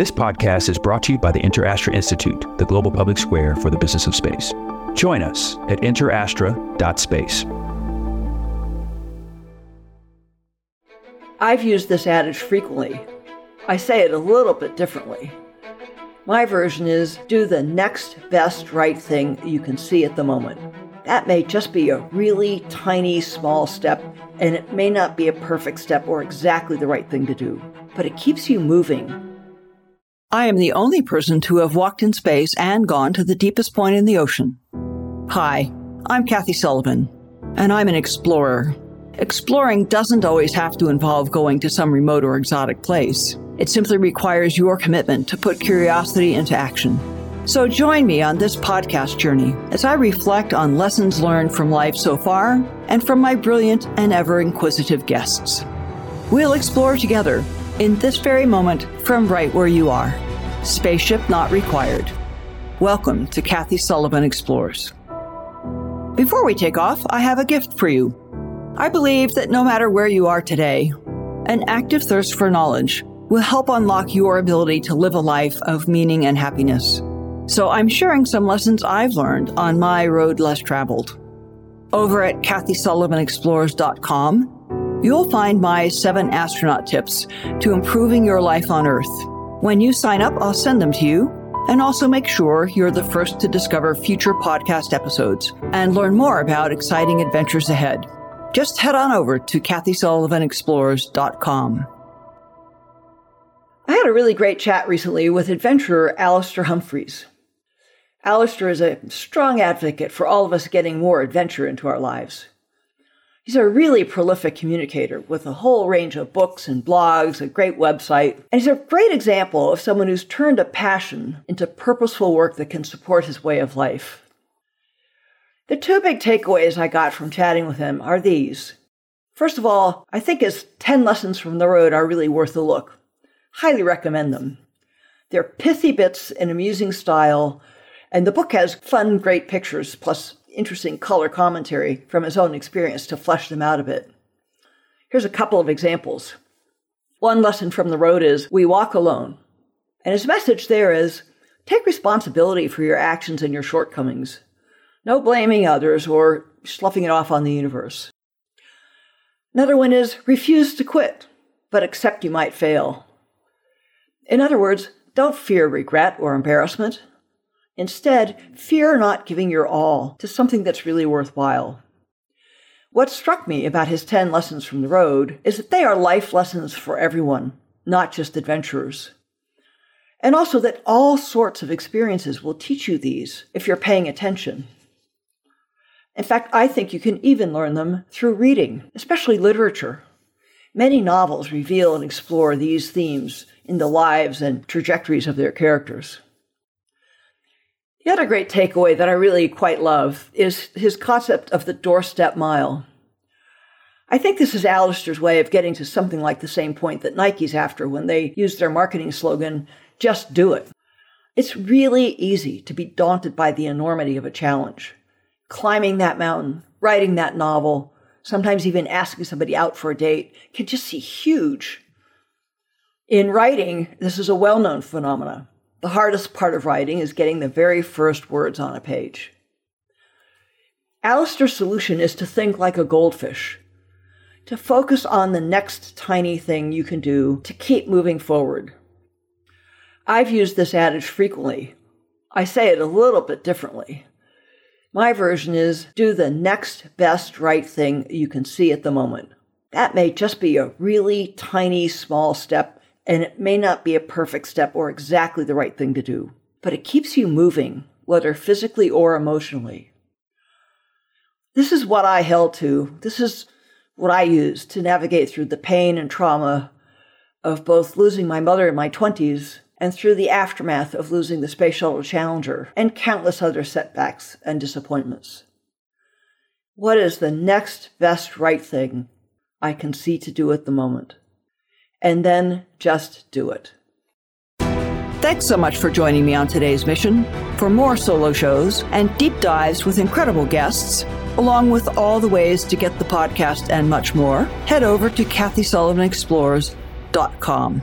This podcast is brought to you by the InterAstra Institute, the global public square for the business of space. Join us at interastra.space. I've used this adage frequently. I say it a little bit differently. My version is do the next best right thing you can see at the moment. That may just be a really tiny, small step, and it may not be a perfect step or exactly the right thing to do, but it keeps you moving. I am the only person to have walked in space and gone to the deepest point in the ocean. Hi, I'm Kathy Sullivan, and I'm an explorer. Exploring doesn't always have to involve going to some remote or exotic place. It simply requires your commitment to put curiosity into action. So join me on this podcast journey as I reflect on lessons learned from life so far and from my brilliant and ever inquisitive guests. We'll explore together in this very moment from right where you are. Spaceship not required. Welcome to Kathy Sullivan Explores. Before we take off, I have a gift for you. I believe that no matter where you are today, an active thirst for knowledge will help unlock your ability to live a life of meaning and happiness. So I'm sharing some lessons I've learned on my road less traveled. Over at KathySullivanExplores.com, you'll find my seven astronaut tips to improving your life on Earth. When you sign up, I'll send them to you and also make sure you're the first to discover future podcast episodes and learn more about exciting adventures ahead just head on over to KathySullivanExplores.com. I had a really great chat recently with adventurer Alastair Humphreys. Alastair is a strong advocate for all of us getting more adventure into our lives. He's a really prolific communicator with a whole range of books and blogs, a great website, and he's a great example of someone who's turned a passion into purposeful work that can support his way of life. The two big takeaways I got from chatting with him are these. First of all, I think his 10 lessons from the road are really worth a look. Highly recommend them. They're pithy bits in amusing style, and the book has fun, great pictures plus interesting color commentary from his own experience to flesh them out a bit. Here's a couple of examples. One lesson from the road is we walk alone. And his message there is take responsibility for your actions and your shortcomings. No blaming others or sloughing it off on the universe. Another one is refuse to quit, but accept you might fail. In other words, don't fear regret or embarrassment. Instead, fear not giving your all to something that's really worthwhile. What struck me about his 10 lessons from the road is that they are life lessons for everyone, not just adventurers. And also that all sorts of experiences will teach you these if you're paying attention. In fact, I think you can even learn them through reading, especially literature. Many novels reveal and explore these themes in the lives and trajectories of their characters. The other great takeaway that I really quite love is his concept of the doorstep mile. I think this is Alastair's way of getting to something like the same point that Nike's after when they use their marketing slogan, just do it. It's really easy to be daunted by the enormity of a challenge climbing that mountain, writing that novel, sometimes even asking somebody out for a date can just seem huge. In writing, this is a well known phenomenon. The hardest part of writing is getting the very first words on a page. Alastair's solution is to think like a goldfish, to focus on the next tiny thing you can do to keep moving forward. I've used this adage frequently. I say it a little bit differently. My version is do the next best right thing you can see at the moment. That may just be a really tiny, small step, and it may not be a perfect step or exactly the right thing to do, but it keeps you moving, whether physically or emotionally. This is what I held to. This is what I used to navigate through the pain and trauma of both losing my mother in my 20s and through the aftermath of losing the Space Shuttle Challenger and countless other setbacks and disappointments. What is the next best right thing I can see to do at the moment? And then just do it. Thanks so much for joining me on today's mission. For more solo shows and deep dives with incredible guests, along with all the ways to get the podcast and much more, head over to KathySullivanExplores.com.